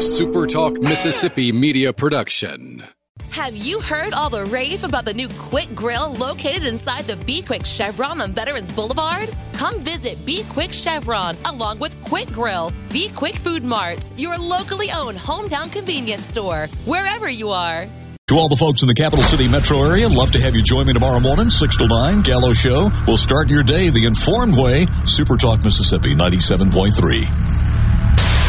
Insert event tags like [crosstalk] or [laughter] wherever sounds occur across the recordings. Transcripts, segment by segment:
a Super Talk Mississippi media production. Have you heard all the rave about the new Quick Grill located inside the Be Quick Chevron on Veterans Boulevard? Come visit Be Quick Chevron along with Quick Grill, Be Quick Food Marts, your locally owned hometown convenience store, wherever you are. To all the folks in the capital city metro area, love to have you join me tomorrow morning, 6 to 9, Gallo Show. We'll start your day the informed way. Super Talk Mississippi 97.3.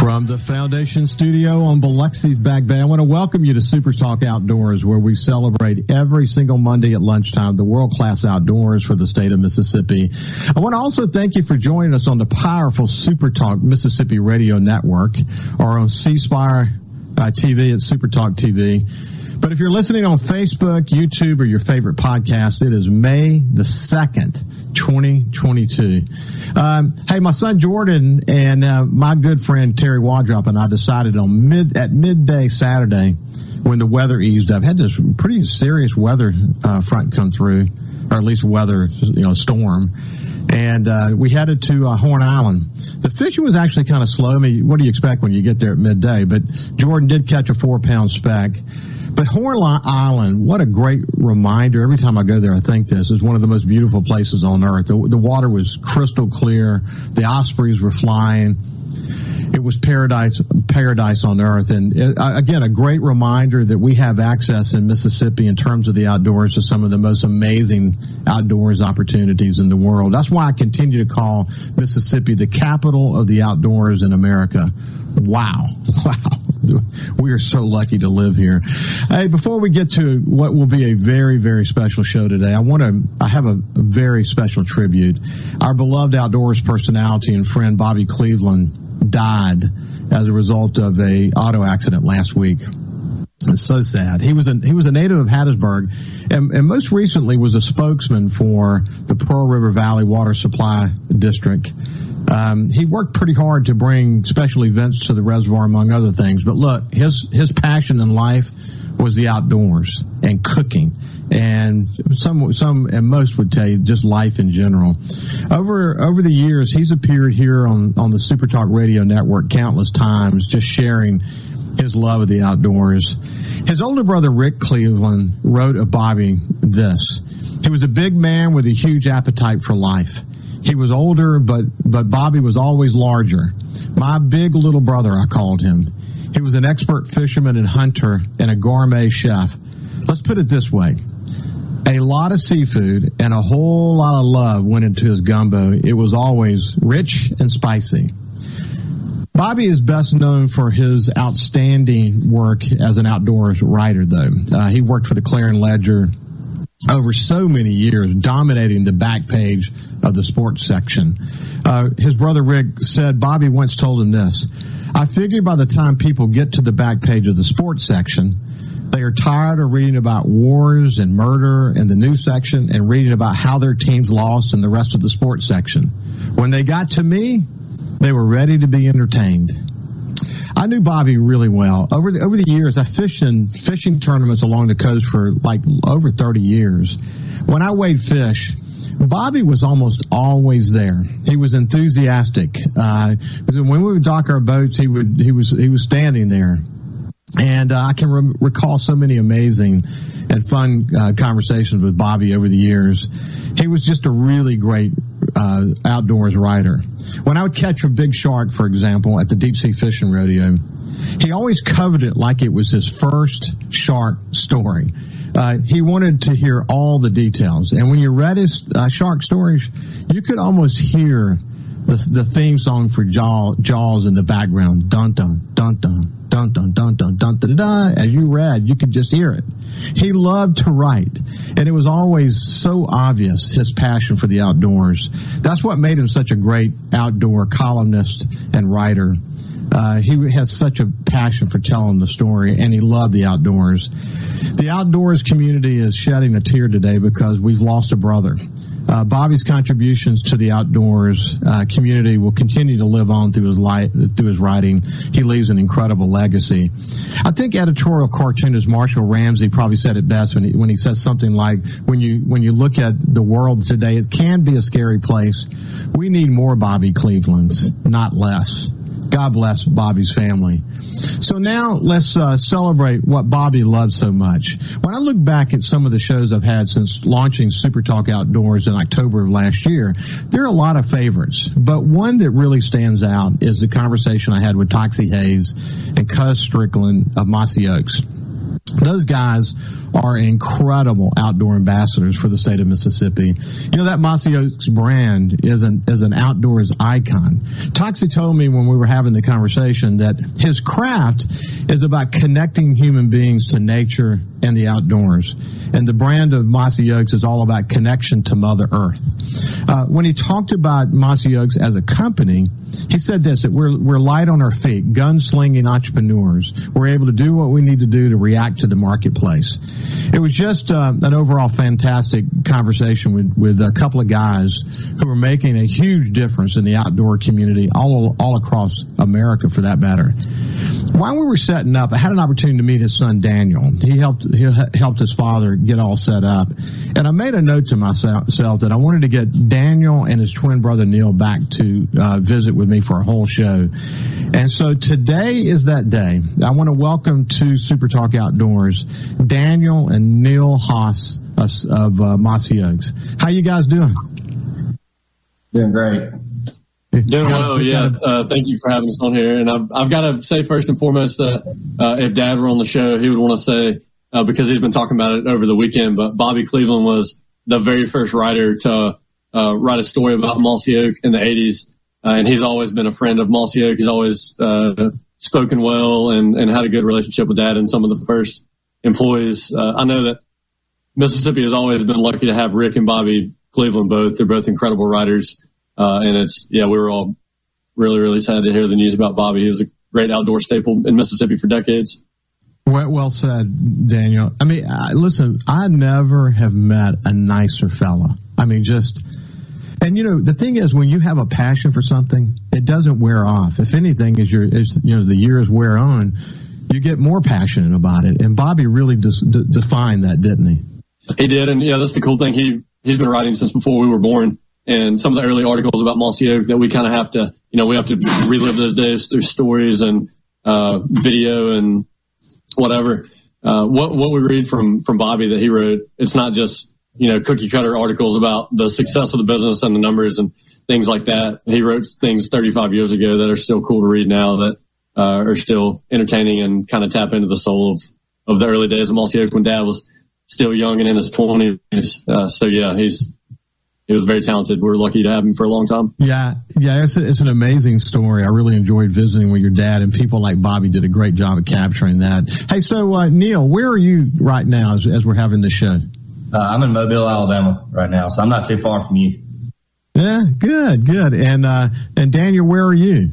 From the Foundation Studio on Biloxi's Back Bay, I want to welcome you to Super Talk Outdoors, where we celebrate every single Monday at lunchtime the world class outdoors for the state of Mississippi. I want to also thank you for joining us on the powerful Super Talk Mississippi Radio Network or on C Spire TV at Super Talk TV. But if you're listening on Facebook, YouTube, or your favorite podcast, it is May the 2nd, 2022. Um, hey, my son Jordan and uh, my good friend Terry Wadrop and I decided on mid at midday Saturday when the weather eased up, had this pretty serious weather uh, front come through, or at least weather, you know, storm and uh, we headed to uh, Horn Island. The fishing was actually kind of slow. I mean, what do you expect when you get there at midday? But Jordan did catch a four pound speck. But Horn Island, what a great reminder. Every time I go there, I think this is one of the most beautiful places on earth. The, the water was crystal clear. The ospreys were flying it was paradise paradise on earth. And it, again a great reminder that we have access in Mississippi in terms of the outdoors to some of the most amazing outdoors opportunities in the world. That's why I continue to call Mississippi the capital of the outdoors in America. Wow. [laughs] Wow we are so lucky to live here hey before we get to what will be a very very special show today I want to I have a, a very special tribute our beloved outdoors personality and friend Bobby Cleveland died as a result of a auto accident last week. It's so sad. He was a he was a native of Hattiesburg, and, and most recently was a spokesman for the Pearl River Valley Water Supply District. Um, he worked pretty hard to bring special events to the reservoir, among other things. But look, his his passion in life was the outdoors and cooking and some some and most would tell you just life in general. Over over the years, he's appeared here on on the Super Talk Radio Network countless times, just sharing his love of the outdoors. His older brother Rick Cleveland wrote of Bobby this: He was a big man with a huge appetite for life. He was older, but but Bobby was always larger. My big little brother, I called him. He was an expert fisherman and hunter and a gourmet chef. Let's put it this way a lot of seafood and a whole lot of love went into his gumbo. It was always rich and spicy. Bobby is best known for his outstanding work as an outdoors writer, though. Uh, he worked for the Clarion Ledger over so many years, dominating the back page of the sports section. Uh, his brother Rick said Bobby once told him this I figure by the time people get to the back page of the sports section, they are tired of reading about wars and murder in the news section and reading about how their teams lost in the rest of the sports section. When they got to me, they were ready to be entertained. I knew Bobby really well. Over the, over the years, I fished in fishing tournaments along the coast for like over 30 years. When I weighed fish, Bobby was almost always there. He was enthusiastic. Uh, when we would dock our boats, he would he was he was standing there and uh, I can re- recall so many amazing and fun uh, conversations with Bobby over the years. He was just a really great uh, outdoors writer. When I would catch a big shark, for example, at the deep sea fishing rodeo, he always covered it like it was his first shark story. Uh, he wanted to hear all the details. And when you read his uh, shark stories, you could almost hear the, the theme song for Jaws, Jaws in the background. Dun dun dun dun dun dun dun dun dun dun dun. As you read, you could just hear it. He loved to write, and it was always so obvious his passion for the outdoors. That's what made him such a great outdoor columnist and writer. Uh, he had such a passion for telling the story, and he loved the outdoors. The outdoors community is shedding a tear today because we've lost a brother. Uh, Bobby's contributions to the outdoors uh, community will continue to live on through his through his writing. He leaves an incredible legacy. I think editorial cartoonist Marshall Ramsey probably said it best when he, when he says something like, "When you when you look at the world today, it can be a scary place. We need more Bobby Clevelands, not less." God bless Bobby's family. So now let's uh, celebrate what Bobby loves so much. When I look back at some of the shows I've had since launching Super Talk Outdoors in October of last year, there are a lot of favorites, but one that really stands out is the conversation I had with Toxey Haas and Cuz Strickland of Mossy Oaks. Those guys are incredible outdoor ambassadors for the state of Mississippi. You know, that Mossy Oaks brand is an, is an outdoors icon. Toxey told me when we were having the conversation that his craft is about connecting human beings to nature and the outdoors. And the brand of Mossy Oaks is all about connection to Mother Earth. Uh, when he talked about Mossy Oaks as a company, he said this, that we're, we're light on our feet, gunslinging entrepreneurs. We're able to do what we need to do to react to the marketplace. It was just uh, an overall fantastic conversation with, with a couple of guys who are making a huge difference in the outdoor community all, all across America for that matter. While we were setting up, I had an opportunity to meet his son Daniel. He helped he helped his father get all set up, and I made a note to myself that I wanted to get Daniel and his twin brother Neil back to uh, visit with me for a whole show. And so today is that day. I want to welcome to Super Talk Outdoors Daniel and Neil Haas of, of uh, Mossy Oaks. How you guys doing? Doing great. Doing well, yeah. Uh, thank you for having us on here. And I've, I've got to say first and foremost that uh, if Dad were on the show, he would want to say uh, because he's been talking about it over the weekend. But Bobby Cleveland was the very first writer to uh, write a story about Mossy Oak in the 80s, uh, and he's always been a friend of Mossy Oak. He's always uh, spoken well and, and had a good relationship with Dad and some of the first employees. I know that Mississippi has always been lucky to have Rick and Bobby Cleveland both. They're both incredible writers. Uh, and it's, yeah, we were all really, really sad to hear the news about Bobby. He was a great outdoor staple in Mississippi for decades. Well, well said, Daniel. I mean, I, listen, I never have met a nicer fella. I mean, just, and you know, the thing is, when you have a passion for something, it doesn't wear off. If anything, as your, as, you know, the years wear on, you get more passionate about it. And Bobby really just d- defined that, didn't he? He did, and yeah, that's the cool thing. He he's been writing since before we were born and some of the early articles about Oak that we kind of have to, you know, we have to relive those days through stories and uh, video and whatever. Uh, what what we read from from Bobby that he wrote, it's not just you know cookie cutter articles about the success of the business and the numbers and things like that. He wrote things 35 years ago that are still cool to read now that uh, are still entertaining and kind of tap into the soul of of the early days of Mossy Oak when Dad was still young and in his 20s. Uh, so yeah, he's he was very talented. We're lucky to have him for a long time. Yeah, yeah, it's, a, it's an amazing story. I really enjoyed visiting with your dad, and people like Bobby did a great job of capturing that. Hey, so uh, Neil, where are you right now as, as we're having the show? Uh, I'm in Mobile, Alabama right now, so I'm not too far from you. Yeah, good, good. And uh, and Daniel, where are you?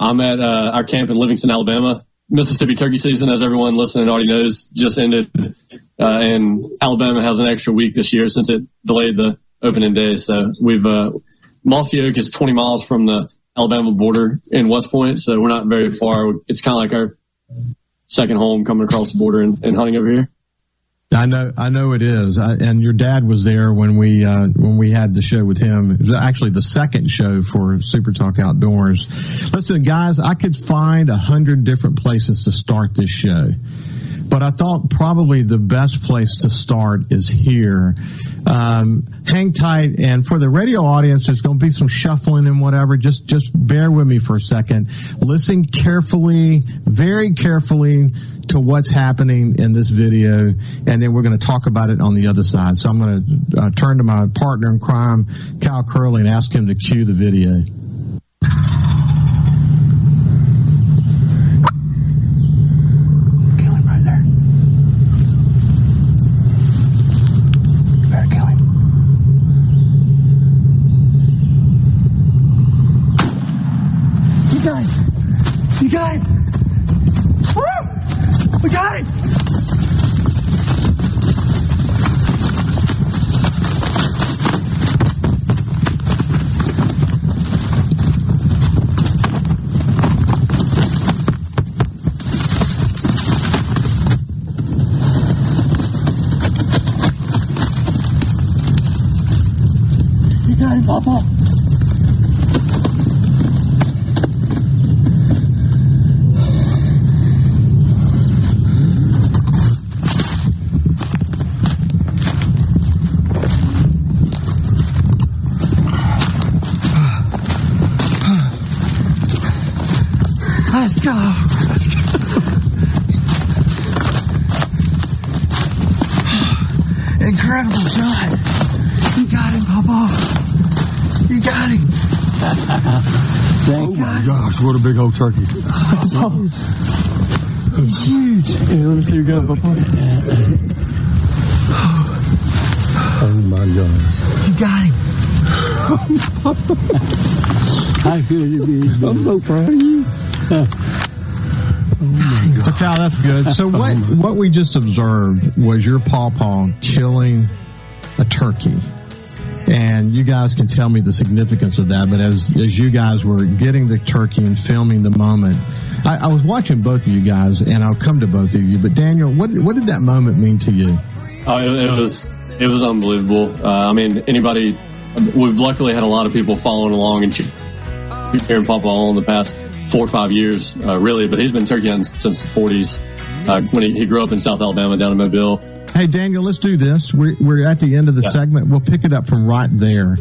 I'm at uh, our camp in Livingston, Alabama. Mississippi turkey season, as everyone listening already knows, just ended, uh, and Alabama has an extra week this year since it delayed the opening day. So we've, uh, Mossy Oak is 20 miles from the Alabama border in West Point. So we're not very far. It's kind of like our second home coming across the border and, and hunting over here. I know, I know it is. I, and your dad was there when we, uh, when we had the show with him. It was actually the second show for Super Talk Outdoors. Listen, guys, I could find a hundred different places to start this show, but I thought probably the best place to start is here um, hang tight. And for the radio audience, there's going to be some shuffling and whatever. Just, just bear with me for a second. Listen carefully, very carefully to what's happening in this video, and then we're going to talk about it on the other side. So I'm going to uh, turn to my partner in crime, Kyle Curley, and ask him to cue the video. got him, Papa. Let's go. What a big old turkey. He's huge. Yeah, let me see your gun, Papa. Oh my gosh. You got him. How good it is. I'm so proud of you. Oh so Cal, that's good. So what what we just observed was your pawpaw killing a turkey. And you guys can tell me the significance of that, but as as you guys were getting the turkey and filming the moment, I, I was watching both of you guys, and I'll come to both of you. But Daniel, what what did that moment mean to you? Oh, it, it was it was unbelievable. Uh, I mean, anybody. We've luckily had a lot of people following along and cheering Papa all in the past four or five years, uh, really, but he's been turkey hunting since the 40s uh, when he, he, grew up in South Alabama down in Mobile. Hey, Daniel, let's do this. We're, we're at the end of the yeah. segment. We'll pick it up from right there.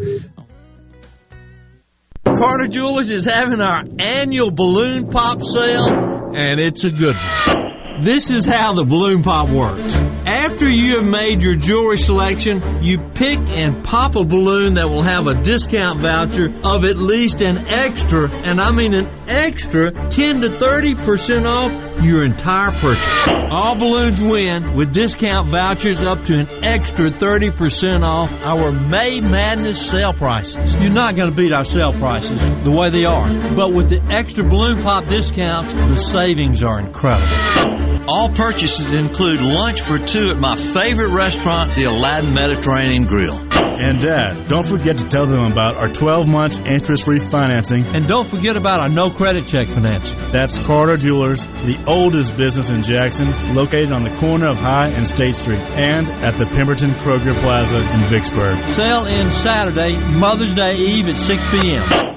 Carter Jewelers is having our annual balloon pop sale, and it's a good one. This is how the balloon pop works. After you have made your jewelry selection, you pick and pop a balloon that will have a discount voucher of at least an extra, and I mean an extra 10 to 30% off your entire purchase. All balloons win with discount vouchers up to an extra 30% off our May Madness sale prices. You're not going to beat our sale prices the way they are, but with the extra balloon pop discounts, the savings are incredible. All purchases include lunch for two at my favorite restaurant, the Aladdin Mediterranean Grill. And Dad, don't forget to tell them about our 12 months interest free financing. And don't forget about our no credit check financing. That's Carter Jewelers, the oldest business in Jackson, located on the corner of High and State Street, and at the Pemberton Kroger Plaza in Vicksburg. Sale ends Saturday, Mother's Day Eve at 6 p.m.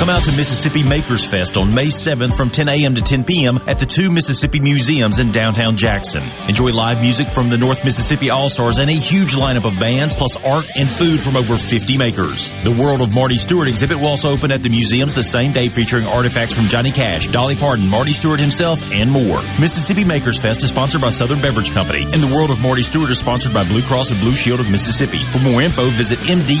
Come out to Mississippi Makers Fest on May 7th from 10 a.m. to 10 p.m. at the two Mississippi Museums in downtown Jackson. Enjoy live music from the North Mississippi All-Stars and a huge lineup of bands, plus art and food from over 50 makers. The World of Marty Stuart exhibit will also open at the museums the same day featuring artifacts from Johnny Cash, Dolly Parton, Marty Stuart himself, and more. Mississippi Makers Fest is sponsored by Southern Beverage Company, and the World of Marty Stuart is sponsored by Blue Cross and Blue Shield of Mississippi. For more info, visit mdah.ms.gov.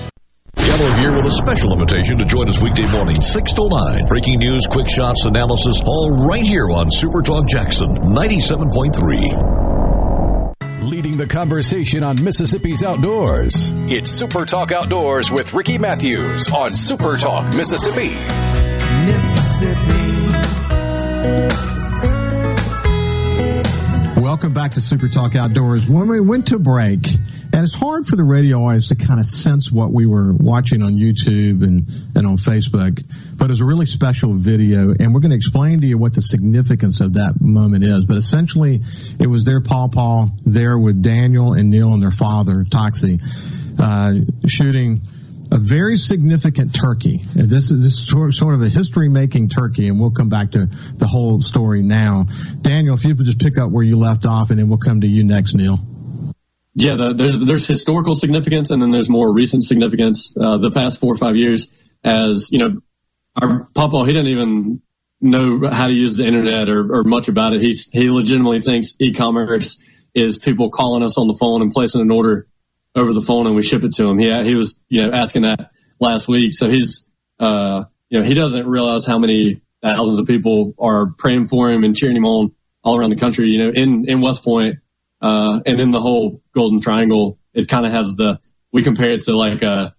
Gallo here with a special invitation to join us weekday morning, 6 to 9. Breaking news, quick shots, analysis, all right here on Super Talk Jackson 97.3. Leading the conversation on Mississippi's outdoors. It's Super Talk Outdoors with Ricky Mathews on Super Talk Mississippi. Mississippi. Welcome back to Super Talk Outdoors. When we went to break, And it's hard for the radio audience to kind of sense what we were watching on YouTube and, and on Facebook. But it was a really special video, and we're going to explain to you what the significance of that moment is. But essentially, it was their Paw Paw there with Daniel and Neil and their father, Toxey, uh, shooting a very significant turkey. And this is this is sort of a history making turkey, and we'll come back to the whole story now. Daniel, if you could just pick up where you left off, and then we'll come to you next, Neil. Yeah, the, there's there's historical significance, and then there's more recent significance. Uh, the past four or five years, as you know, our Papa he didn't even know how to use the internet or, or much about it. He's he legitimately thinks e-commerce is people calling us on the phone and placing an order over the phone and we ship it to him. He he was you know asking that last week, so he's uh you know he doesn't realize how many thousands of people are praying for him and cheering him on all around the country. You know, in in West Point uh, and in the whole Golden Triangle, it kind of has the we compare it to like a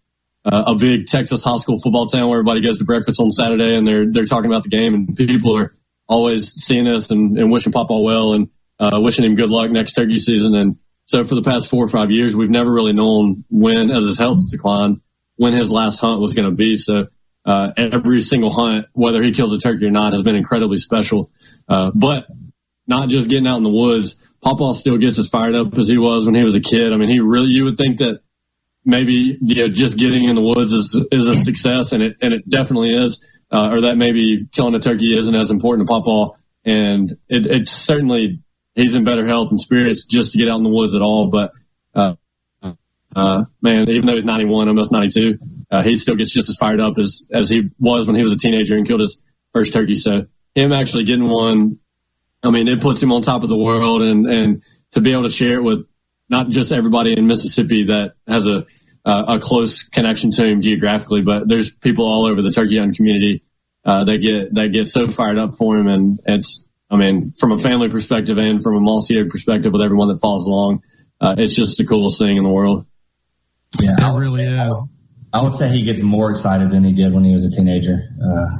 a big Texas high school football town where everybody goes to breakfast on Saturday and they're they're talking about the game and people are always seeing us and, and wishing Papa well and uh, wishing him good luck next turkey season and so for the past four or five years, we've never really known when, as his health declined, when his last hunt was going to be. So uh, every single hunt, whether he kills a turkey or not, has been incredibly special. Uh, but not just getting out in the woods. Papa still gets as fired up as he was when he was a kid. I mean, he really, you would think that maybe, you know, just getting in the woods is, is a success and it, and it definitely is. Uh, or that maybe killing a turkey isn't as important to Papa. And it, it's certainly he's in better health and spirits just to get out in the woods at all. But, uh, uh, man, even though he's 91, almost 92, uh, he still gets just as fired up as, as he was when he was a teenager and killed his first turkey. So him actually getting one, I mean, it puts him on top of the world and, and to be able to share it with not just everybody in Mississippi that has a, uh, a close connection to him geographically, but there's people all over the turkey hunting community, uh, that get, that get so fired up for him. And it's, I mean, from a family perspective and from a Mossy Oak perspective with everyone that follows along, uh, it's just the coolest thing in the world. Yeah, it really say, is. I would say he gets more excited than he did when he was a teenager. Uh,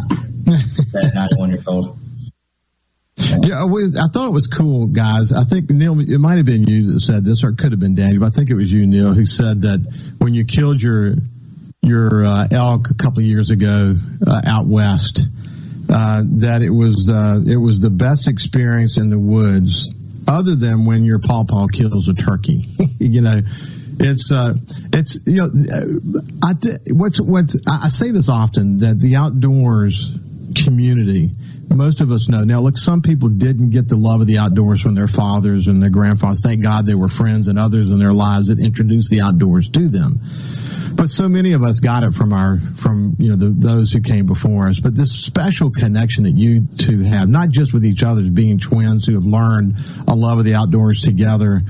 [laughs] that 91 year old. Yeah, I thought it was cool, guys. I think Neil, it might have been you that said this, or it could have been Daniel. But I think it was you, Neil, who said that when you killed your your uh, elk a couple of years ago uh, out west, uh, that it was uh, it was the best experience in the woods, other than when your pawpaw kills a turkey. [laughs] you know, it's uh, it's you know, I what's what's I say this often that the outdoors community most of us know. Now, look, some people didn't get the love of the outdoors from their fathers and their grandfathers. Thank God they were friends and others in their lives that introduced the outdoors to them but so many of us got it from our from you know the, those who came before us. But this special connection that you two have, not just with each other, being twins who have learned a love of the outdoors together,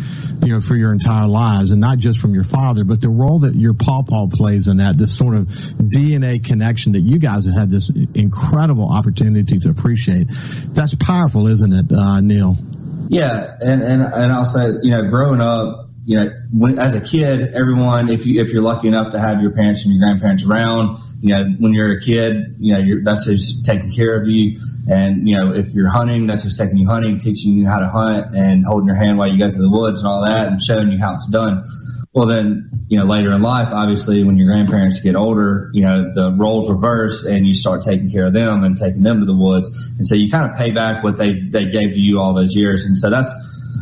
you know, for your entire lives, and not just from your father, but the role that your pawpaw plays in that, this sort of DNA connection that you guys have had this incredible opportunity to appreciate. That's powerful, isn't it, uh, Neil? Yeah, and and and I'll say, you know, growing up you know, when, as a kid, everyone, if you if you're lucky enough to have your parents and your grandparents around, you know, when you're a kid, you know, that's who's taking care of you. And you know, if you're hunting, that's who's taking you hunting, teaching you how to hunt, and holding your hand while you go through the woods and all that, and showing you how it's done. Well, then, you know, later in life, obviously, when your grandparents get older, you know, the roles reverse and you start taking care of them and taking them to the woods. And so you kind of pay back what they, they gave to you all those years. And so that's,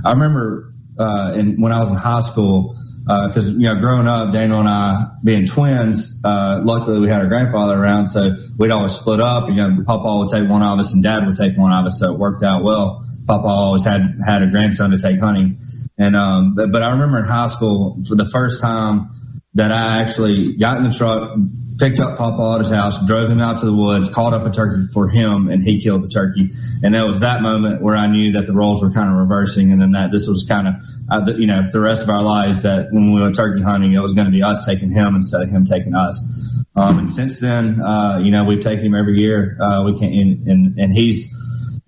I remember uh, when I was in high school, because uh, you know, growing up, Daniel and I being twins, uh, luckily we had our grandfather around, so we'd always split up. You know, Papa would take one of us, and Dad would take one of us, so it worked out well. Papa always had had a grandson to take hunting, and um, but, but I remember in high school for the first time that I actually got in the truck, picked up Papa at his house, drove him out to the woods, called up a turkey for him, and he killed the turkey. And it was that moment where I knew that the roles were kind of reversing, and then that this was kind of, uh, you know, for the rest of our lives that when we went turkey hunting, it was going to be us taking him instead of him taking us. Um, and since then, uh, you know, we've taken him every year. Uh, we can, and, and, and he's,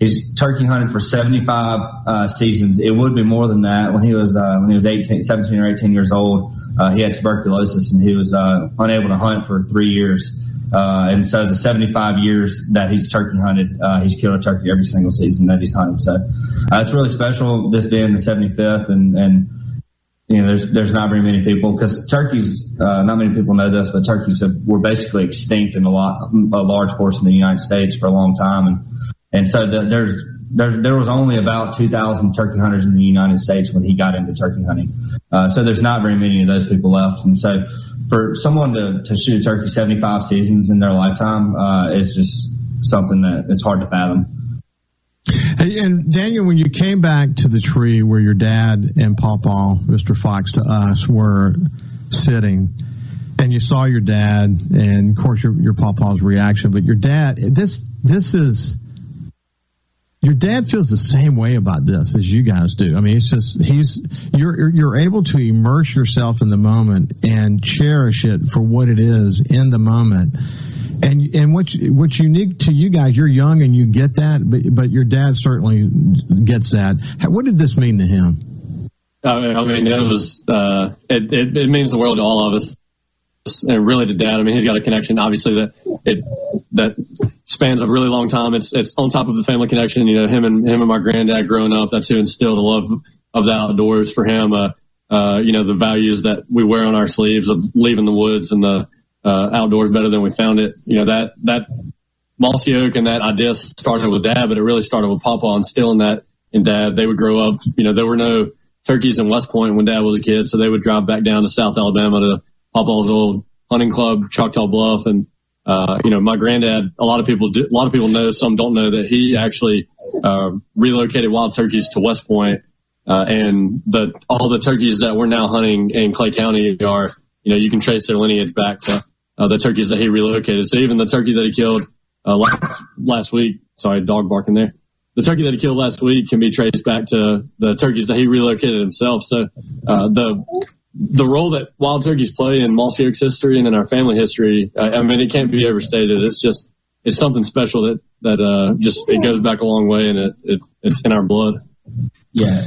he's turkey hunted for 75 uh, seasons. It would be more than that when he was uh, when he was 18, 17 or 18 years old. Uh, he had tuberculosis and he was uh, unable to hunt for three years. Uh, and so the 75 years that he's turkey hunted, uh, he's killed a turkey every single season that he's hunted. So it's really special this being the 75th and and you know, there's there's not very many people because turkeys. Uh, not many people know this, but turkeys have, were basically extinct in a lot, a large portion of the United States for a long time, and and so the, there's there, there was only about 2,000 turkey hunters in the United States when he got into turkey hunting. Uh, so there's not very many of those people left. And so for someone to, to shoot a turkey 75 seasons in their lifetime, uh, is just something that it's hard to fathom. Hey, and Daniel, when you came back to the tree where your dad and Papa, Mr. Fox to us, were sitting, and you saw your dad, and of course your your Papa's reaction, but your dad, this this is your dad feels the same way about this as you guys do. I mean, it's just he's you're you're able to immerse yourself in the moment and cherish it for what it is in the moment. And and what's what's unique to you guys, you're young and you get that, but but your dad certainly gets that. What did this mean to him? I mean, it was uh, it, it it means the world to all of us and really to dad. I mean, he's got a connection, obviously that it that spans a really long time. It's it's on top of the family connection. You know, him and him and my granddad growing up. That's who instilled a love of the outdoors for him. Uh, uh, you know, the values that we wear on our sleeves of leaving the woods and the uh, outdoors better than we found it. You know, that that mossy oak and that idea started with dad, but it really started with Papa instilling that in dad. They would grow up. You know, there were no turkeys in West Point when dad was a kid, so they would drive back down to South Alabama to Papa's old hunting club, Choctaw Bluff, and uh, you know, my granddad. A lot of people, do, a lot of people know, some don't know that he actually uh, relocated wild turkeys to West Point, uh, and the all the turkeys that we're now hunting in Clay County are, you know, you can trace their lineage back to uh, the turkeys that he relocated. So even the turkey that he killed uh, last, last week, sorry, dog barking there. The turkey that he killed last week can be traced back to the turkeys that he relocated himself. So uh, the the role that wild turkeys play in Mossy Oaks history and in our family history, I, I mean, it can't be overstated. It's just, it's something special that, that, uh, just, it goes back a long way and it, it it's in our blood. Yeah.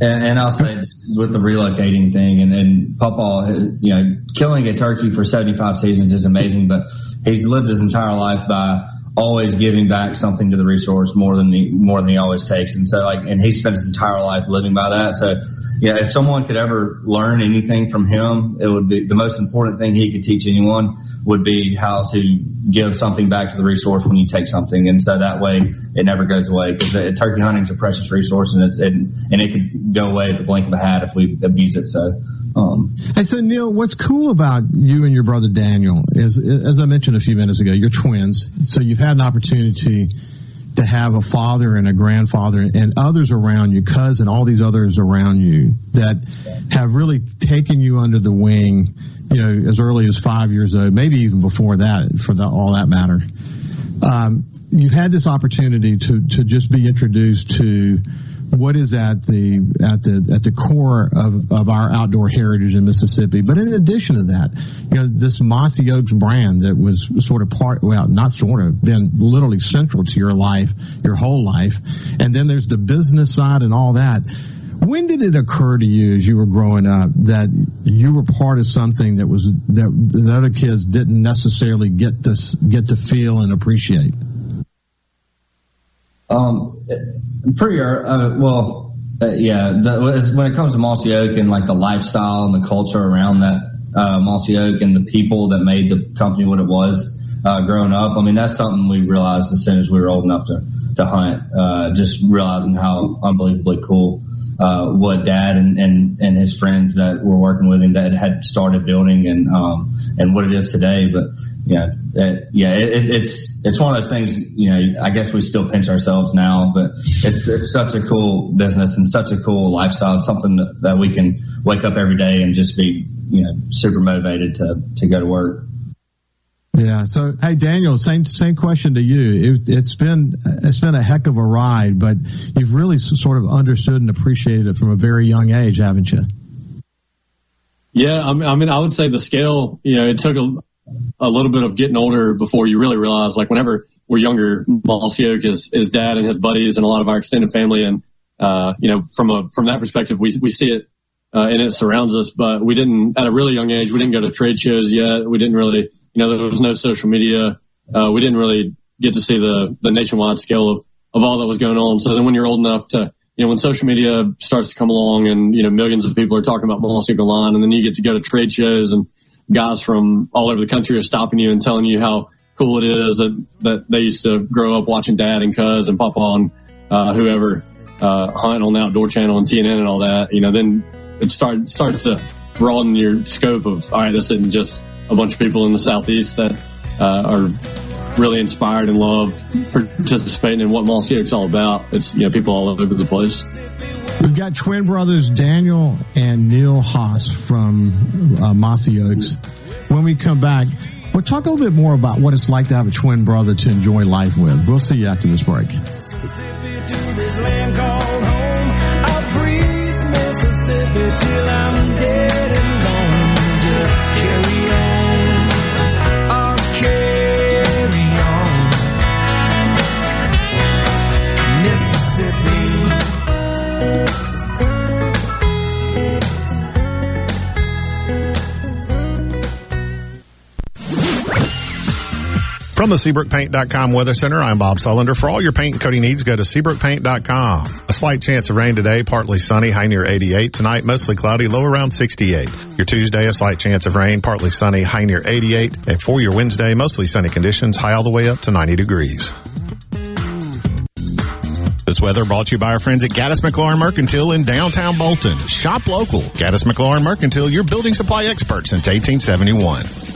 And, and I'll say with the relocating thing and, and Papa, you know, killing a turkey for 75 seasons is amazing, but he's lived his entire life by always giving back something to the resource more than he, more than he always takes. And so like, and he spent his entire life living by that. So, yeah, if someone could ever learn anything from him, it would be the most important thing he could teach anyone would be how to give something back to the resource when you take something. And so that way it never goes away because turkey hunting is a precious resource and it's, it, and it could go away at the blink of a hat if we abuse it. So, um, hey, so Neil, what's cool about you and your brother Daniel is, as I mentioned a few minutes ago, you're twins. So you've had an opportunity to have a father and a grandfather and others around you, cousin, all these others around you that have really taken you under the wing, you know, as early as five years old, maybe even before that, for the, all that matter. Um, you've had this opportunity to to just be introduced to what is at the at the at the core of, of our outdoor heritage in Mississippi. But in addition to that, you know, this Mossy Oaks brand that was sort of part well, not sort of been literally central to your life, your whole life. And then there's the business side and all that. When did it occur to you as you were growing up that you were part of something that was that the other kids didn't necessarily get to get to feel and appreciate? Um, pretty, uh, well, uh, yeah, the, when it comes to Mossy Oak and like the lifestyle and the culture around that, uh, Mossy Oak and the people that made the company what it was, uh, growing up. I mean, that's something we realized as soon as we were old enough to, to hunt, uh, just realizing how unbelievably cool, uh, what dad and, and, and his friends that were working with him that had started building and, um, and what it is today. But, yeah, it, yeah, it, it's it's one of those things. You know, I guess we still pinch ourselves now, but it's, it's such a cool business and such a cool lifestyle. Something that, that we can wake up every day and just be, you know, super motivated to to go to work. Yeah. So, hey, Daniel, same same question to you. It, has been it's been a heck of a ride, but you've really sort of understood and appreciated it from a very young age, haven't you? Yeah, I mean, I mean, I would say the scale. You know, it took a a little bit of getting older before you really realize, like whenever we're younger, Oak is, his dad and his buddies and a lot of our extended family. And, uh, you know, from a, from that perspective, we, we see it, uh, and it surrounds us, but we didn't, at a really young age, we didn't go to trade shows yet. We didn't really, you know, there was no social media. Uh, we didn't really get to see the, the nationwide scale of, of all that was going on. So then when you're old enough to, you know, when social media starts to come along and, you know, millions of people are talking about Mossy Line and then you get to go to trade shows and guys from all over the country are stopping you and telling you how cool it is that, that they used to grow up watching dad and cuz and papa and, uh, whoever, uh, hunt on the outdoor channel and TNN and all that, you know, then it start, starts to broaden your scope of, all right, this isn't just a bunch of people in the Southeast that, uh, are really inspired and love participating in what Mossy Oak's all about. It's, you know, people all over the place. We've got twin brothers Daniel and Neil Haas from uh, Mossy Oaks. When we come back, we'll talk a little bit more about what it's like to have a twin brother to enjoy life with. We'll see you after this break. till I'm dead From the SeabrookPaint.com Weather Center, I'm Bob Sullender. For all your paint and coating needs, go to SeabrookPaint.com. A slight chance of rain today, partly sunny, high near 88. Tonight, mostly cloudy, low around 68. Your Tuesday, a slight chance of rain, partly sunny, high near 88. And for your Wednesday, mostly sunny conditions, high all the way up to 90 degrees. This weather brought to you by our friends at Gaddis McLaurin Mercantile in downtown Bolton. Shop local. Gaddis McLaurin Mercantile, your building supply expert since 1871.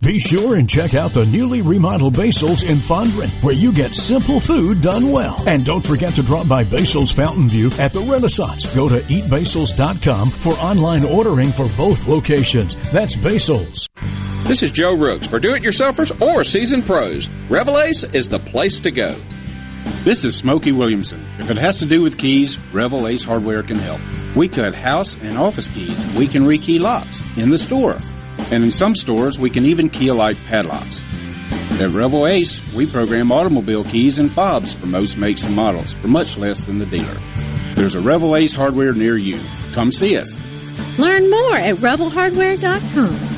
Be sure and check out the newly remodeled Basil's in Fondren, where you get simple food done well. And don't forget to drop by Basil's Fountain View at the Renaissance. Go to eatbasils.com for online ordering for both locations. That's Basil's. This is Joe Rooks. For do-it-yourselfers or seasoned pros, Revelace is the place to go. This is Smokey Williamson. If it has to do with keys, Revel Ace Hardware can help. We cut house and office keys. We can rekey locks in the store and in some stores we can even key alike padlocks. At Revel Ace, we program automobile keys and fobs for most makes and models for much less than the dealer. There's a Revel Ace hardware near you. Come see us. Learn more at rebelhardware.com.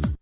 Bye.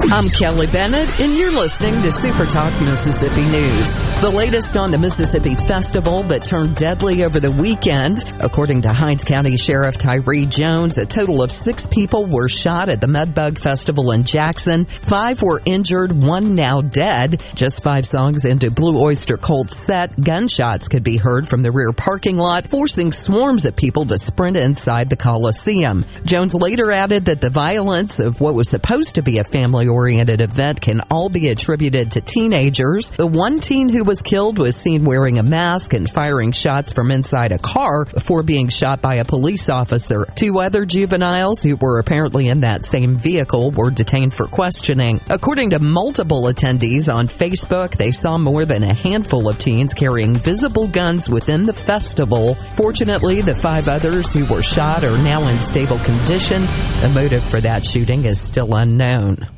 I'm Kelly Bennett, and you're listening to Super Talk Mississippi News. The latest on the Mississippi Festival that turned deadly over the weekend. According to Hinds County Sheriff Tyree Jones, a total of six people were shot at the Mudbug Festival in Jackson. Five were injured, one now dead. Just five songs into Blue Oyster Cult set, gunshots could be heard from the rear parking lot, forcing swarms of people to sprint inside the Coliseum. Jones later added that the violence of what was supposed to be a family family-oriented event can all be attributed to teenagers. The one teen who was killed was seen wearing a mask and firing shots from inside a car before being shot by a police officer. Two other juveniles who were apparently in that same vehicle were detained for questioning. According to multiple attendees on Facebook, they saw more than a handful of teens carrying visible guns within the festival. Fortunately, the five others who were shot are now in stable condition. The motive for that shooting is still unknown.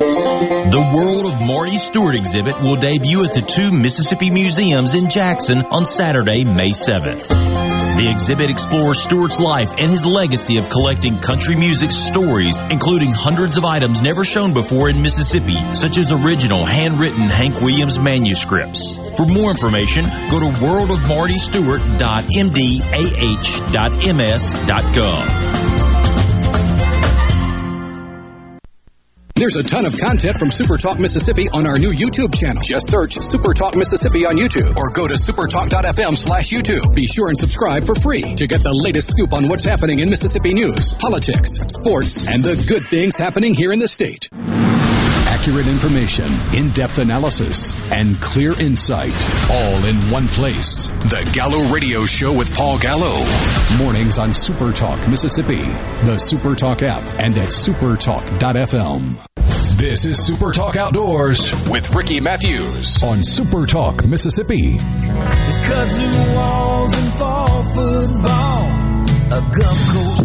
The World of Marty Stuart exhibit will debut at the two Mississippi museums in Jackson on Saturday, May 7th. The exhibit explores Stuart's life and his legacy of collecting country music stories, including hundreds of items never shown before in Mississippi, such as original handwritten Hank Williams manuscripts. For more information, go to worldofmartystuart.mdah.ms.gov. There's a ton of content from Super Talk Mississippi on our new YouTube channel. Just search Super Talk Mississippi on YouTube or go to supertalk.fm slash YouTube. Be sure and subscribe for free to get the latest scoop on what's happening in Mississippi news, politics, sports, and the good things happening here in the state. Accurate information, in-depth analysis, and clear insight, all in one place. The Gallo Radio Show with Paul Gallo. Mornings on Super Talk Mississippi, the Super Talk app, and at supertalk.fm. This is Super Talk Outdoors with Ricky Mathews on Super Talk Mississippi.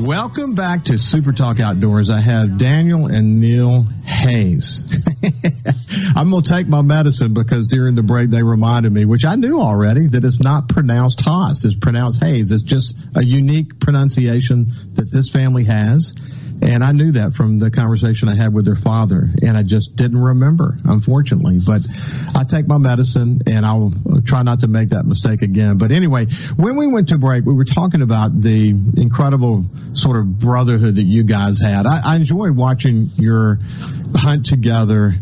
Welcome back to Super Talk Outdoors. I have Daniel and Neil Haas. [laughs] I'm going to take my medicine because during the break they reminded me, which I knew already, that it's not pronounced Haas. It's pronounced Hayes. It's just a unique pronunciation that this family has. And I knew that from the conversation I had with their father, and I just didn't remember, unfortunately. But I take my medicine, and I'll try not to make that mistake again. But anyway, when we went to break, we were talking about the incredible sort of brotherhood that you guys had. I, I enjoyed watching your hunt together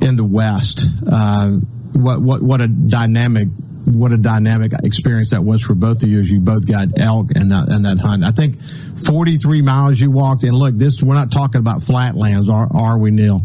in the West. Uh, what what what a dynamic what a dynamic experience that was for both of you as you both got elk and that and that hunt. I think 43 miles you walked, and look, this we're not talking about flatlands, are are we, Neil?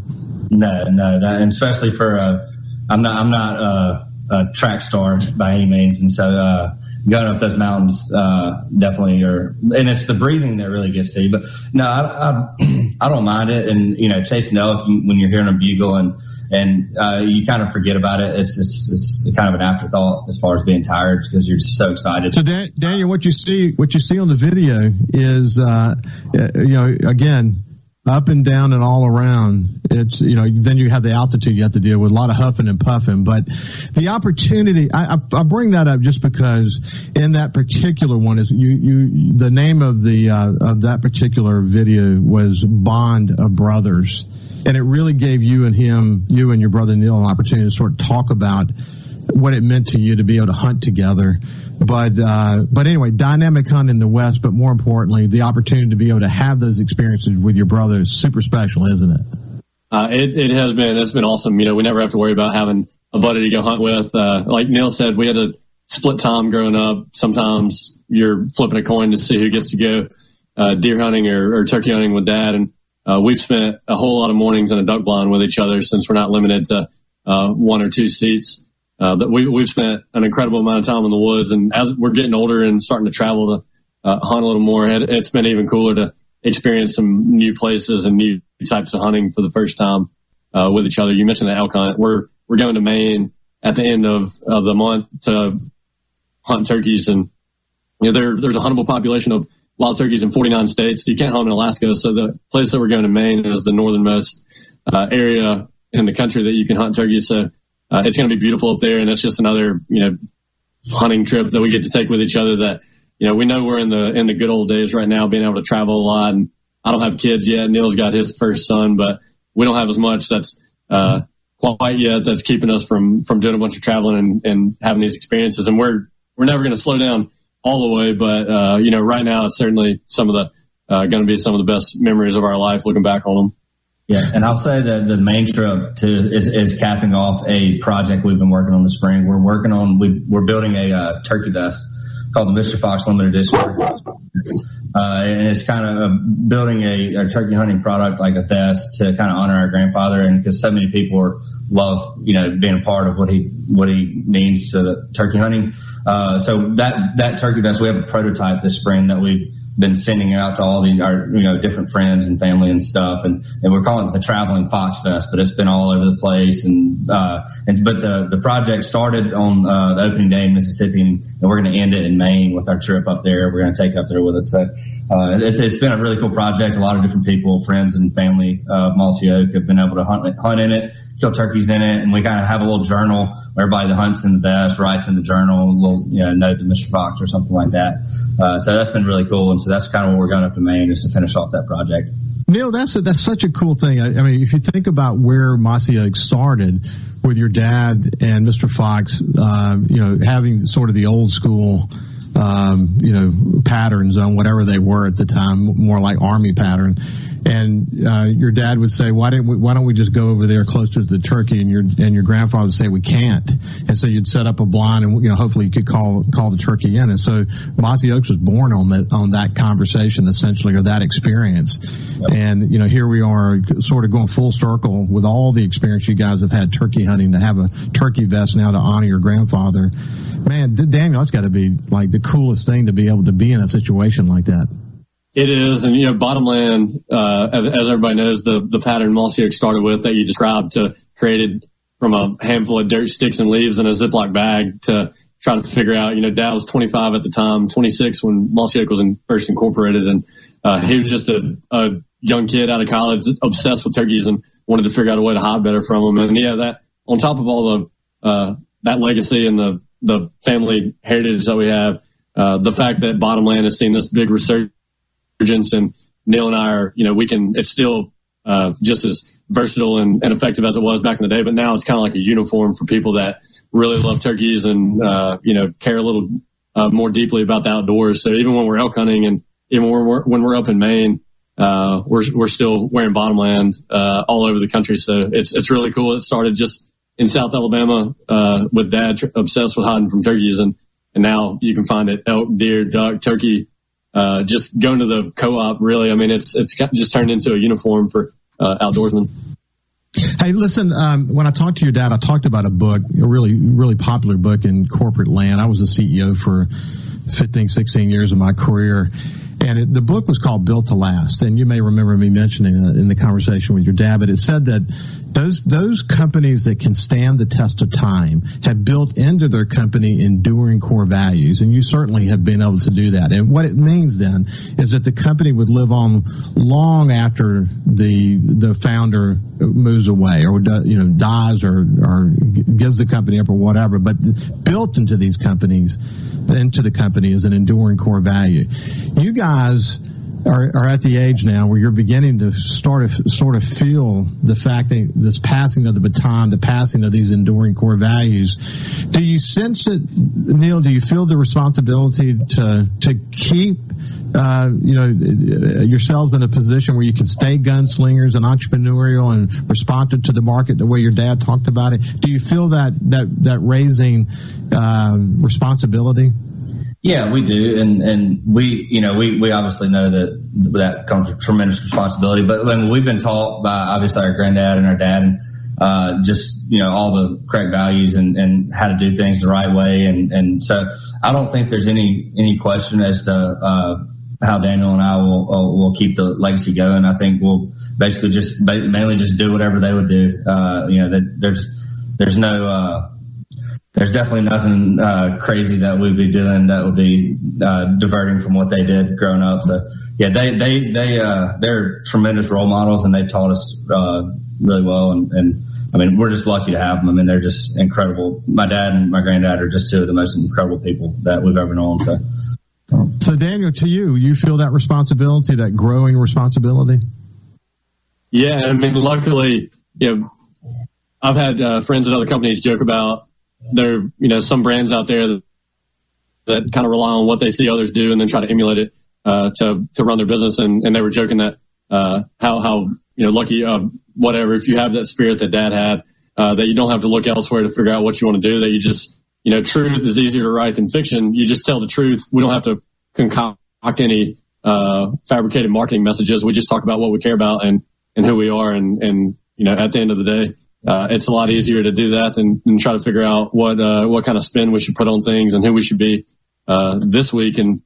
No, no, that, and especially for uh, I'm not I'm not uh, a track star by any means, and so uh, going up those mountains uh, definitely are, and it's the breathing that really gets to you. But no, I, I, [clears throat] I don't mind it, and you know, chasing elk when you're hearing a bugle and and uh, you kind of forget about it. It's, it's it's kind of an afterthought as far as being tired because you're so excited. So Dan, Daniel, what you see what you see on the video is uh, you know again up and down and all around. It's you know then you have the altitude you have to deal with a lot of huffing and puffing. But the opportunity I, I, I bring that up just because in that particular one is you you the name of the uh, of that particular video was Bond of Brothers and it really gave you and him, you and your brother Neil, an opportunity to sort of talk about what it meant to you to be able to hunt together. But uh, but anyway, dynamic hunt in the West, but more importantly, the opportunity to be able to have those experiences with your brother is super special, isn't it? Uh, it, it has been. It's been awesome. You know, we never have to worry about having a buddy to go hunt with. Uh, like Neil said, we had a split time growing up. Sometimes you're flipping a coin to see who gets to go uh, deer hunting or, or turkey hunting with dad, and uh, we've spent a whole lot of mornings in a duck blind with each other since we're not limited to uh, one or two seats. Uh, that we, we've spent an incredible amount of time in the woods, and as we're getting older and starting to travel to uh, hunt a little more, it, it's been even cooler to experience some new places and new types of hunting for the first time uh, with each other. You mentioned the elk hunt. We're we're going to Maine at the end of, of the month to hunt turkeys, and you know there there's a huntable population of wild turkeys in 49 states. You can't hunt in Alaska. So the place that we're going to Maine is the northernmost uh, area in the country that you can hunt turkeys. So uh, it's going to be beautiful up there. And it's just another, you know, hunting trip that we get to take with each other that, you know, we know we're in the, in the good old days right now, being able to travel a lot. And I don't have kids yet. Neil's got his first son, but we don't have as much that's, uh, quite yet that's keeping us from, from doing a bunch of traveling and, and having these experiences. And we're, we're never going to slow down all the way, but, uh, you know, right now it's certainly some of the, uh, going to be some of the best memories of our life looking back on them. Yeah, and I'll say that the Maine trip to is, is capping off a project we've been working on this spring. We're working on we we're building a uh, turkey vest called the Mr. Fox Limited Edition, uh, and it's kind of building a, a, turkey hunting product like a vest to kind of honor our grandfather, and because so many people are, love you know being a part of what he what he means to turkey hunting. Uh, so that that turkey vest we have a prototype this spring that we been sending out to all the our you know different friends and family and stuff. And and we're calling it the traveling fox fest but it's been all over the place. And uh and but the the project started on uh the opening day in mississippi and, we're going to end it in maine with our trip up there. We're going to take up there with us. So uh it's, it's been a really cool project. A lot of different people friends and family of mossy oak have been able to hunt hunt in it kill turkeys in it and we kind of have a little journal where everybody that hunts in the vest writes in the journal a little you know note to mr fox or something like that uh, so that's been really cool. And so that's kind of what we're going up to Maine is to finish off that project. Neil, that's a, that's such a cool thing. I, I, mean, if you think about where Mossy started with your dad and Mr. Fox, uh, you know, having sort of the old school, um, you know, patterns on whatever they were at the time, more like army pattern and uh, your dad would say, "Why didn't we, Why don't we just go over there closer to the turkey?" And your and your grandfather would say, "We can't." And so you'd set up a blind, and you know, hopefully you could call call the turkey in. And so Mossy Oaks was born on that on that conversation essentially, or that experience. Yep. And you know, here we are, sort of going full circle with all the experience you guys have had turkey hunting to have a turkey vest now to honor your grandfather. Man, Daniel, that's got to be like the coolest thing to be able to be in a situation like that. It is, and you know, bottomland, uh, as, as, everybody knows, the the pattern Mossy started with that you described, to created from a handful of dirt sticks and leaves in a Ziploc bag to try to figure out. You know, Dad was 25 at the time, 26 when Mossy was in, first incorporated, and uh, he was just a, a young kid out of college, obsessed with turkeys, and wanted to figure out a way to hide better from them. And yeah, that on top of all the uh, that legacy and the the family heritage that we have, uh, the fact that Bottomland has seen this big resurgence and Neil and I are, you know, we can, it's still, uh, just as versatile and, and, effective as it was back in the day, but now it's kind of like a uniform for people that really love turkeys and, uh, you know, care a little, uh, more deeply about the outdoors. So even when we're elk hunting and even when we're, when we're up in Maine, uh, we're, we're still wearing bottomland, uh, all over the country. So it's, it's really cool. It started just in South Alabama, uh, with dad obsessed with hiding from turkeys and, and now you can find it elk, deer, duck, turkey, uh, just going to the co-op. Really, I mean, it's it's just turned into a uniform for uh, outdoorsmen. Hey, listen, um, when I talked to your dad, I talked about a book, a really, really popular book in corporate land. I was a CEO for 15, 16 years of my career. And it, the book was called Built to Last. And you may remember me mentioning in the conversation with your dad, but it said that those, those companies that can stand the test of time have built into their company enduring core values. And you certainly have been able to do that. And what it means then is that the company would live on long after the, the founder moves away or, you know, dies or, or gives the company up or whatever. But built into these companies, into the company is an enduring core value. You guys are, are at the age now where you're beginning to start sort of feel the fact that this passing of the baton, the passing of these enduring core values. Do you sense it, Neil? Do you feel the responsibility to to keep uh, you know yourselves in a position where you can stay gunslingers and entrepreneurial and responsive to the market the way your dad talked about it? Do you feel that that that raising uh, responsibility? Yeah, we do, and and we, you know, we we obviously know that that comes with tremendous responsibility. But when we've been taught by obviously our granddad and our dad, and uh, just you know all the correct values and and how to do things the right way, and and so I don't think there's any any question as to uh, how Daniel and I will will, will keep the legacy going. I think we'll basically just mainly just do whatever they would do. Uh, you know, that there's there's no uh, there's definitely nothing uh, crazy that we'd be doing that would be uh, diverting from what they did growing up. So yeah, they they they uh, they're tremendous role models and they've taught us uh, really well. And, and I mean, we're just lucky to have them. I mean, they're just incredible. My dad and my granddad are just two of the most incredible people that we've ever known. So. So Daniel, to you, you feel that responsibility, that growing responsibility? Yeah, I mean, luckily, you know, I've had uh, friends at other companies joke about there, you know, some brands out there that, that kind of rely on what they see others do and then try to emulate it uh, to to run their business. And, and they were joking that uh, how how you know lucky uh, whatever if you have that spirit that Dad had uh, that you don't have to look elsewhere to figure out what you want to do. That you just you know truth is easier to write than fiction. You just tell the truth. We don't have to concoct any uh, fabricated marketing messages. We just talk about what we care about and and who we are. And and you know at the end of the day. Uh, it's a lot easier to do that than, than try to figure out what uh, what kind of spin we should put on things and who we should be uh, this week. And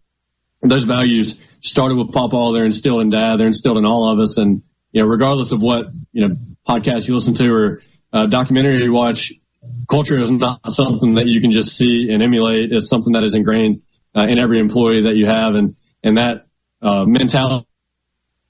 those values started with Papa. They're instilled in Dad. They're instilled in all of us. And you know, regardless of what you know podcast you listen to or uh, documentary you watch, culture is not something that you can just see and emulate. It's something that is ingrained uh, in every employee that you have, and and that uh, mentality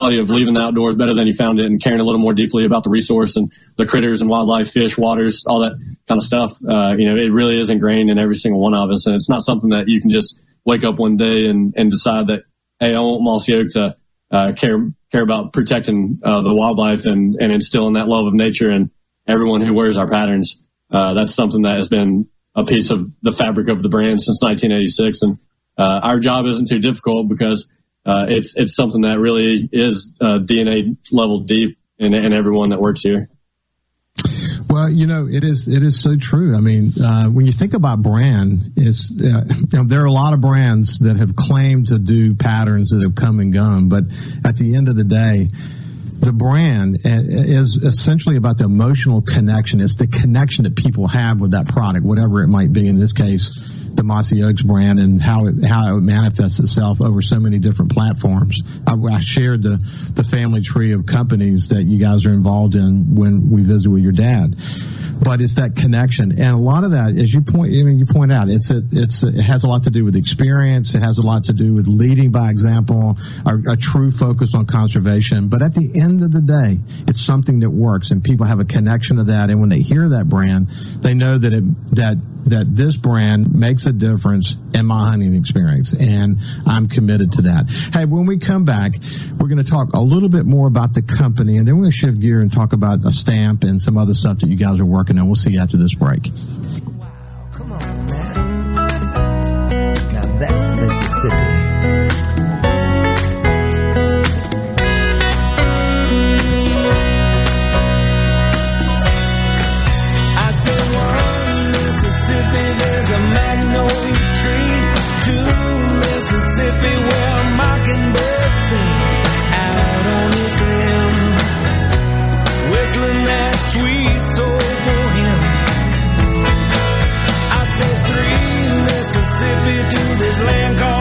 of leaving the outdoors better than you found it and caring a little more deeply about the resource and the critters and wildlife, fish, waters, all that kind of stuff. Uh, you know, it really is ingrained in every single one of us. And it's not something that you can just wake up one day and, and decide that, Hey, I want Mossy Oak to, uh, care, care about protecting, uh, the wildlife and, and instilling that love of nature and everyone who wears our patterns. Uh, that's something that has been a piece of the fabric of the brand since 1986. And, uh, our job isn't too difficult because uh, it's it's something that really is uh, DNA level deep in, in everyone that works here. Well, you know, it is it is so true. I mean, uh, when you think about brand, it's uh, you know, there are a lot of brands that have claimed to do patterns that have come and gone, but at the end of the day, the brand uh, is essentially about the emotional connection. It's the connection that people have with that product, whatever it might be. In this case, the Mossy Oaks brand and how it how it manifests itself over so many different platforms. I, I, shared the the family tree of companies that you guys are involved in when we visited with your dad. But it's that connection, and a lot of that, as you point, I mean, you point out, it's a, it's a, it has a lot to do with experience. It has a lot to do with leading by example, a, a true focus on conservation. But at the end of the day, it's something that works, and people have a connection to that. And when they hear that brand, they know that it that that this brand makes a difference in my hunting experience, and I'm committed to that. Hey, when we come back, we're going to talk a little bit more about the company, and then we're going to shift gear and talk about a stamp and some other stuff that you guys are working on. We'll see you after this break. Wow, come on, man. Now that's Mississippi. This land called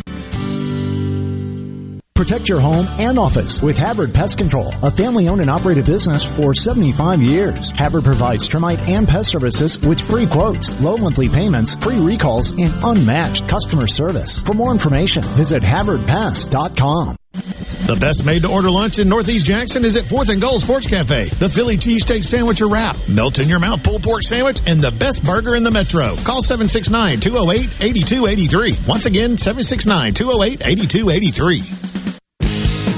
Protect your home and office with Havard Pest Control, a family owned and operated business for 75 years. Havard provides termite and pest services with free quotes, low monthly payments, free recalls, and unmatched customer service. For more information, visit HavardPest.com. The best made to order lunch in Northeast Jackson is at 4th and Gold Sports Cafe. The Philly cheesesteak sandwich or wrap, melt in your mouth pulled pork sandwich, and the best burger in the metro. Call 769-208-8283. Once again, 769-208-8283.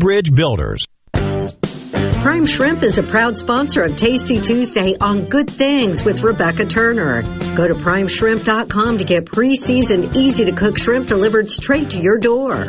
Bridge Builders. Prime Shrimp is a proud sponsor of Tasty Tuesday on Good Things with Rebecca Turner. Go to primeshrimp.com to get pre-seasoned, easy to cook shrimp delivered straight to your door.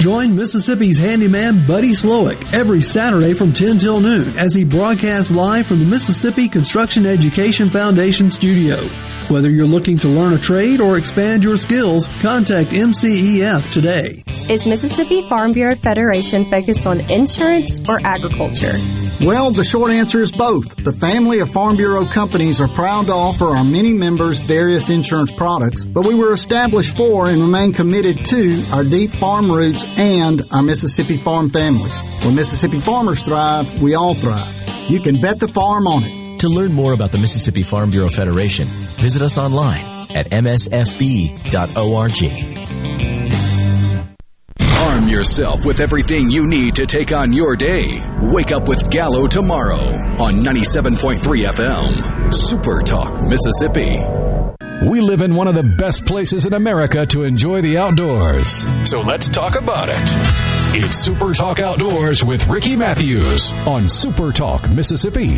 Join Mississippi's handyman Buddy Slowick every Saturday from 10 till noon as he broadcasts live from the Mississippi Construction Education Foundation studio. Whether you're looking to learn a trade or expand your skills, contact MCEF today. Is Mississippi Farm Bureau Federation focused on insurance or agriculture? Well, the short answer is both. The family of Farm Bureau companies are proud to offer our many members various insurance products, but we were established for and remain committed to our deep farm roots and our Mississippi farm families. When Mississippi farmers thrive, we all thrive. You can bet the farm on it. To learn more about the Mississippi Farm Bureau Federation, visit us online at msfb.org. Arm yourself with everything you need to take on your day. Wake up with Gallo tomorrow on 97.3 FM. Super Talk, Mississippi. We live in one of the best places in America to enjoy the outdoors. So let's talk about it. It's Super Talk Outdoors with Ricky Mathews on Super Talk, Mississippi.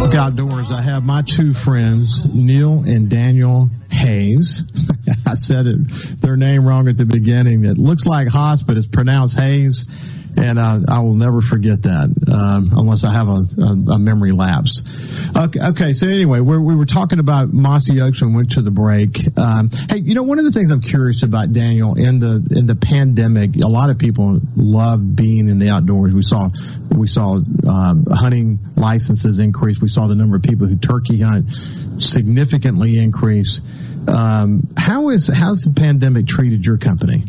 Look Outdoors, I have my two friends, Neil and Daniel Haas. [laughs] I said it, their name wrong at the beginning. It looks like Haas, but it's pronounced Hayes. And uh, I will never forget that um, unless I have a, a, a memory lapse. Okay, okay, so anyway, we're, we were talking about Mossy Oaks and went to the break. Um, hey, you know, one of the things I'm curious about, Daniel, in the in the pandemic, a lot of people love being in the outdoors. We saw we saw um, hunting licenses increase. We saw the number of people who turkey hunt significantly increase. Um, how is how's the pandemic treated your company?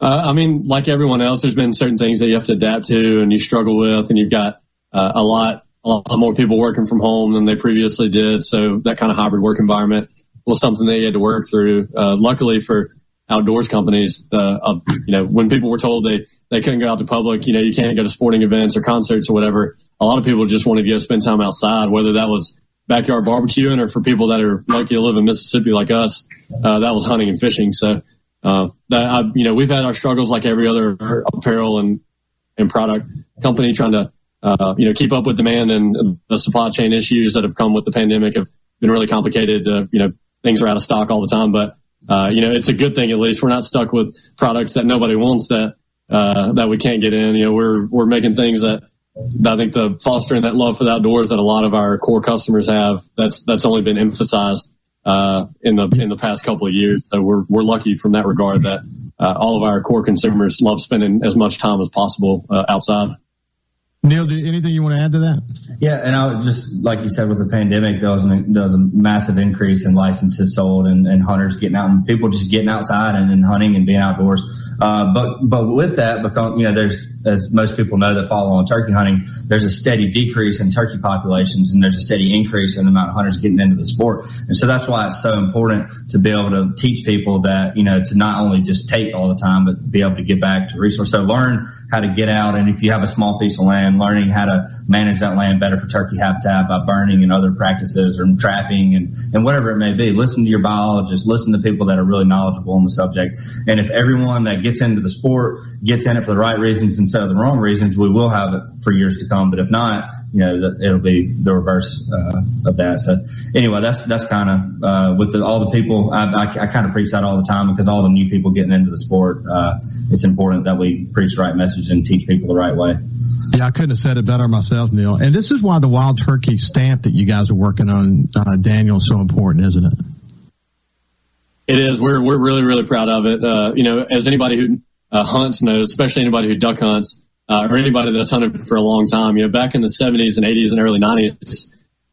Uh, I mean, like everyone else, there's been certain things that you have to adapt to and you struggle with, and you've got uh, a lot, a lot more people working from home than they previously did. So that kind of hybrid work environment was something they had to work through. Uh, luckily for outdoors companies, the, uh, you know, when people were told they, they couldn't go out to public, you know, you can't go to sporting events or concerts or whatever, a lot of people just wanted to go spend time outside, whether that was backyard barbecuing or for people that are lucky to live in Mississippi like us, uh, that was hunting and fishing. So, uh, that I, you know, we've had our struggles like every other apparel and, and product company trying to, uh, you know, keep up with demand and the supply chain issues that have come with the pandemic have been really complicated. Uh, you know, things are out of stock all the time, but, uh, you know, it's a good thing at least we're not stuck with products that nobody wants that, uh, that we can't get in. You know, we're, we're making things that, I think the fostering that love for the outdoors that a lot of our core customers have, that's, that's only been emphasized uh, in the in the past couple of years. So we're we're lucky from that regard that uh, all of our core consumers love spending as much time as possible uh, outside. Neil, do, anything you want to add to that? Yeah, and I just like you said with the pandemic, there was an, there was a massive increase in licenses sold and, and hunters getting out and people just getting outside and, and hunting and being outdoors. Uh, but but with that, because you know, there's as most people know that follow on turkey hunting, there's a steady decrease in turkey populations and there's a steady increase in the amount of hunters getting into the sport. And so that's why it's so important to be able to teach people that, you know, to not only just take all the time, but be able to get back to resource. So learn how to get out. And if you have a small piece of land, learning how to manage that land better for turkey habitat by burning and other practices or trapping and, and whatever it may be. Listen to your biologists, listen to people that are really knowledgeable on the subject. And if everyone that gets into the sport gets in it for the right reasons instead of the wrong reasons, we will have it for years to come. But if not, you know, it'll be the reverse uh, of that. So anyway, that's that's kind of uh, with the, all the people. I, I, I kind of preach that all the time because all the new people getting into the sport, uh, it's important that we preach the right message and teach people the right way. Yeah, I couldn't have said it better myself, Neil. And this is why the wild turkey stamp that you guys are working on, uh, Daniel, is so important, isn't it? It is. We're we're really really proud of it. Uh, you know, as anybody who uh, hunts knows, especially anybody who duck hunts uh, or anybody that's hunted for a long time. You know, back in the 70s and 80s and early 90s,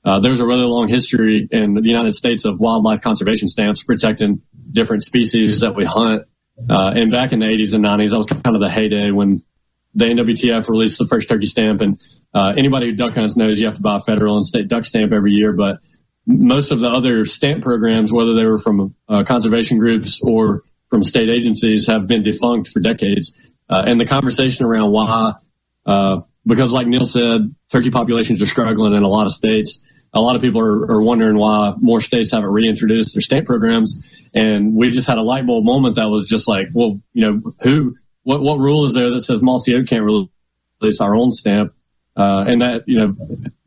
uh, there's a really long history in the United States of wildlife conservation stamps protecting different species that we hunt. Uh, and back in the 80s and 90s, that was kind of the heyday when the NWTF released the first turkey stamp. And uh, anybody who duck hunts knows you have to buy a federal and state duck stamp every year. But most of the other stamp programs, whether they were from uh, conservation groups or from state agencies, have been defunct for decades. Uh, and the conversation around why, uh, because like Neil said, turkey populations are struggling in a lot of states. A lot of people are, are wondering why more states haven't reintroduced their stamp programs. And we just had a light bulb moment that was just like, well, you know, who, what, what rule is there that says Mossy Oak can't release our own stamp? Uh, and that, you know,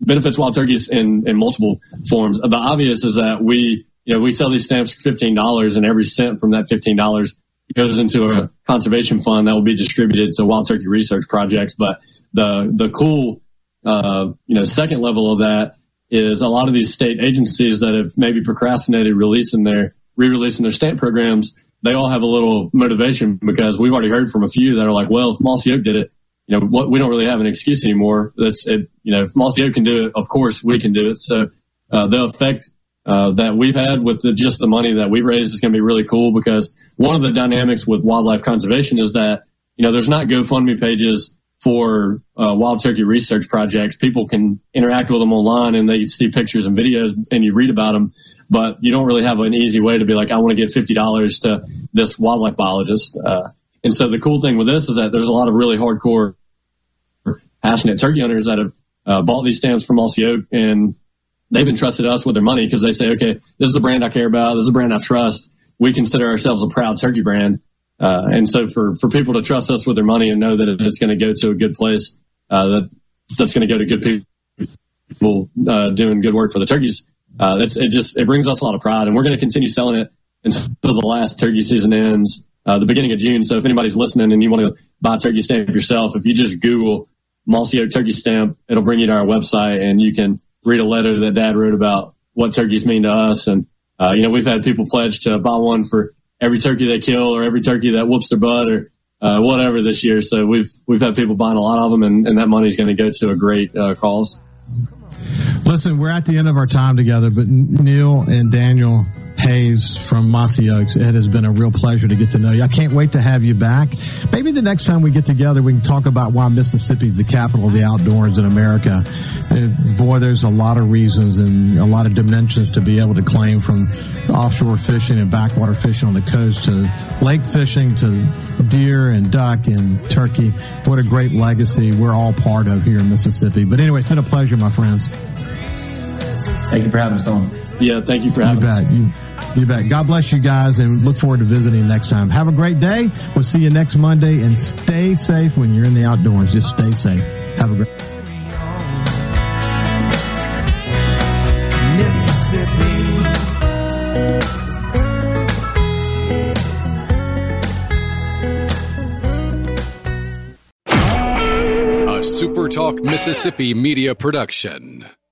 benefits wild turkeys in, in multiple forms. The obvious is that we, you know, we sell these stamps for $15 and every cent from that $15 goes into a conservation fund that will be distributed to wild turkey research projects. But the, the cool, uh, you know, second level of that is a lot of these state agencies that have maybe procrastinated releasing their, re-releasing their stamp programs. They all have a little motivation because we've already heard from a few that are like, well, if Mossy Oak did it, you know, what, we don't really have an excuse anymore. That's it, you know, if Mossy Oak can do it, of course we can do it. So, uh, the effect, uh, that we've had with the, just the money that we've raised is going to be really cool because one of the dynamics with wildlife conservation is that, you know, there's not GoFundMe pages for uh, wild turkey research projects. People can interact with them online and they see pictures and videos and you read about them, but you don't really have an easy way to be like, I want to give $50 to this wildlife biologist. Uh, and so the cool thing with this is that there's a lot of really hardcore passionate turkey hunters that have uh, bought these stamps from Oak and they've entrusted us with their money because they say, okay, this is a brand I care about. This is a brand I trust. We consider ourselves a proud turkey brand. Uh, and so for, for people to trust us with their money and know that it's going to go to a good place, uh, that that's going to go to good people, uh, doing good work for the turkeys. Uh, that's, it just, it brings us a lot of pride and we're going to continue selling it until the last turkey season ends, uh, the beginning of June. So if anybody's listening and you want to buy a turkey stamp yourself, if you just Google Mossy Oak turkey stamp, it'll bring you to our website and you can read a letter that dad wrote about what turkeys mean to us. And, uh, you know, we've had people pledge to buy one for every turkey they kill or every turkey that whoops their butt or, uh, whatever this year. So we've, we've had people buying a lot of them and, and that money's going to go to a great, uh, cause. Listen, we're at the end of our time together, but Neil and Daniel Haas from Mossy Oaks, it has been a real pleasure to get to know you. I can't wait to have you back. Maybe the next time we get together, we can talk about why Mississippi is the capital of the outdoors in America. And boy, there's a lot of reasons and a lot of dimensions to be able to claim from offshore fishing and backwater fishing on the coast to lake fishing to deer and duck and turkey. What a great legacy we're all part of here in Mississippi. But anyway, it's been a pleasure, my friends. Thank you for having us on. Yeah, thank you for having you us. Bet. You, you bet. God bless you guys and look forward to visiting next time. Have a great day. We'll see you next Monday and stay safe when you're in the outdoors. Just stay safe. Have a great day. A Super Talk Mississippi media production.